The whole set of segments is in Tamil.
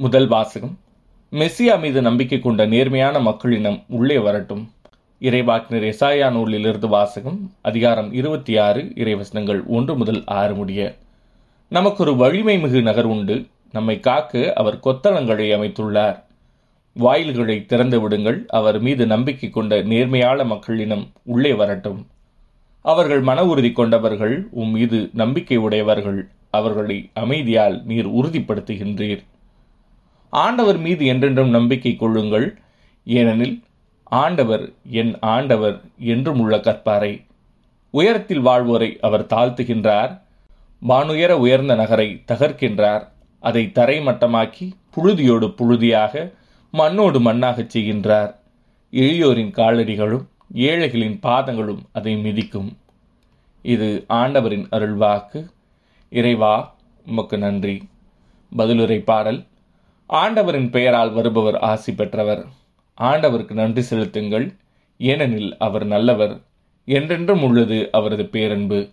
முதல் வாசகம். மெஸ்ஸியா மீது நம்பிக்கை கொண்ட நேர்மையான மக்களினம் உள்ளே வரட்டும். இறைவாக்கினர் எசாயா நூலிலிருந்து வாசகம் அதிகாரம் இருபத்தி ஆறு இறைவசனங்கள் ஒன்று முதல் ஆறு முடிய. நமக்கு ஒரு வலிமை மிகு நகர் உண்டு. நம்மை காக்க அவர் கொத்தளங்களை அமைத்துள்ளார். வாயில்களை திறந்து விடுங்கள். அவர் மீது நம்பிக்கை கொண்ட நேர்மையான மக்களினம் உள்ளே வரட்டும். அவர்கள் மன உறுதி கொண்டவர்கள் உம் மீது நம்பிக்கை உடையவர்கள். அவர்களை அமைதியால் நீர் உறுதிப்படுத்துகின்றீர். ஆண்டவர் மீது என்றென்றும் நம்பிக்கை கொள்ளுங்கள். ஏனெனில் ஆண்டவர் என் ஆண்டவர் என்றும் உள்ள கற்பாரை உயரத்தில் வாழ்வோரை அவர் தாழ்த்துகின்றார். வானுயர உயர்ந்த நகரை தகர்க்கின்றார். அதை தரைமட்டமாக்கி புழுதியோடு புழுதியாக மண்ணோடு மண்ணாகச் செய்கின்றார். எளியோரின் காலடிகளும் ஏழைகளின் பாதங்களும் அதை மிதிக்கும். இது ஆண்டவரின் அருள்வாக்கு. இறைவா உமக்கு நன்றி. பதிலுரை பாடல் ஆண்டவரின் பெயரால் வருபவர் ஆசி பெற்றவர். ஆண்டவருக்கு நன்றி செலுத்துங்கள். ஏனெனில் அவர் நல்லவர். என்றென்றும் உள்ளது அவரது பேரன்பு.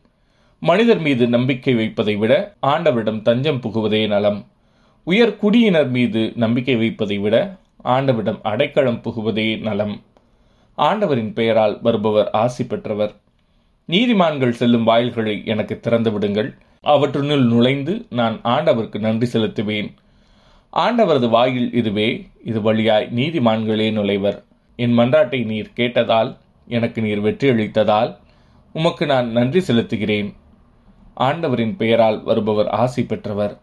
மனிதர் மீது நம்பிக்கை வைப்பதை விட ஆண்டவரிடம் தஞ்சம் புகுவதே நலம். உயர் குடியினர் மீது நம்பிக்கை வைப்பதை விட ஆண்டவரிடம் அடைக்கலம் புகுவதே நலம். ஆண்டவரின் பெயரால் வருபவர் ஆசி பெற்றவர். நீதிமான்கள் செல்லும் வாயில்களை எனக்கு திறந்து விடுங்கள் அவற்றுனுள் நுழைந்து நான் ஆண்டவருக்கு நன்றி செலுத்துவேன். ஆண்டவரது வாயில் இதுவே இது வழியாய் நீதிமான்களே நுழைவர். என் மன்றாட்டை நீர் கேட்டதால் எனக்கு நீர் வெற்றியளித்ததால் உமக்கு நான் நன்றி செலுத்துகிறேன். ஆண்டவரின் பெயரால் வருபவர் ஆசி பெற்றவர்.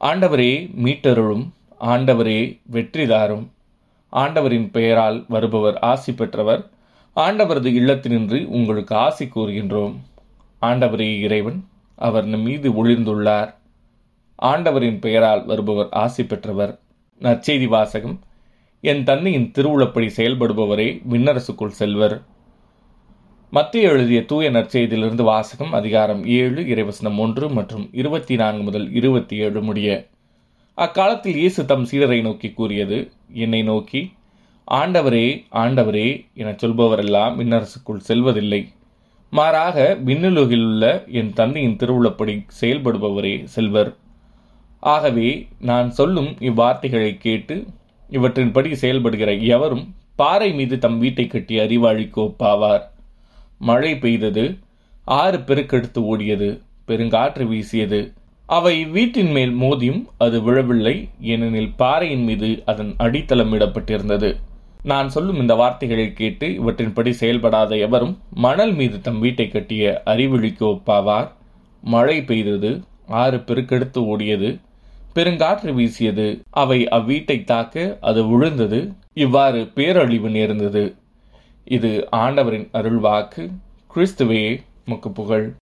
ஆண்டவரே மீட்டருளும் ஆண்டவரே வெற்றிதாரும் ஆண்டவரின் பெயரால் வருபவர் ஆசி பெற்றவர். ஆண்டவரது இல்லத்தினின்று உங்களுக்கு ஆசி கூறுகின்றோம். ஆண்டவரே இறைவன் அவர் நம் மீது ஒளிர்ந்துள்ளார். ஆண்டவரின் பெயரால் வருபவர் ஆசி பெற்றவர். நற்செய்தி வாசகம். என் தன்னையின் திருவுளப்படி செயல்படுபவரே விண்ணரசுக்குள் செல்வர். மத்திய எழுதிய தூய நற்செய்தியிலிருந்து வாசகம் அதிகாரம் ஏழு இறைவசனம் ஒன்று மற்றும் இருபத்தி நான்கு முதல் இருபத்தி ஏழு முடிய. அக்காலத்தில் இயேசு தம் சீடரை நோக்கி கூறியது என்னை நோக்கி ஆண்டவரே ஆண்டவரே என சொல்பவரெல்லாம் விண்ணரசுக்குள் செல்வதில்லை. மாறாக விண்ணுலகில் உள்ள என் தந்தையின் திருவுளப்படி செயல்படுபவரே செல்வர். ஆகவே நான் சொல்லும் இவ்வார்த்தைகளை கேட்டு இவற்றின்படி செயல்படுகிற எவரும் பாறை மீது தம் வீட்டை கட்டி அறிவாளிக்கு ஒப்பாவார் மழை பெய்தது ஆறு பெருக்கெடுத்து ஓடியது பெருங்காற்று வீசியது. அவை வீட்டின் மேல் மோதியும் அது விழவில்லை ஏனெனில் பாறையின் மீது அதன் அடித்தளம் இடப்பட்டிருந்தது. நான் சொல்லும் இந்த வார்த்தைகளை கேட்டு இவற்றின்படி செயல்படாத எவரும் மணல் மீது தம் வீட்டை கட்டிய அறிவிழிக்கு ஒப்பாவார் மழை பெய்தது ஆறு பெருக்கெடுத்து ஓடியது பெருங்காற்று வீசியது. அவை அவ்வீட்டை தாக்க அது விழுந்தது இவ்வாறு பேரழிவு நேர்ந்தது. இது ஆண்டவரின் அருள்வாக்கு கிறிஸ்துவே முக்கு புகழ்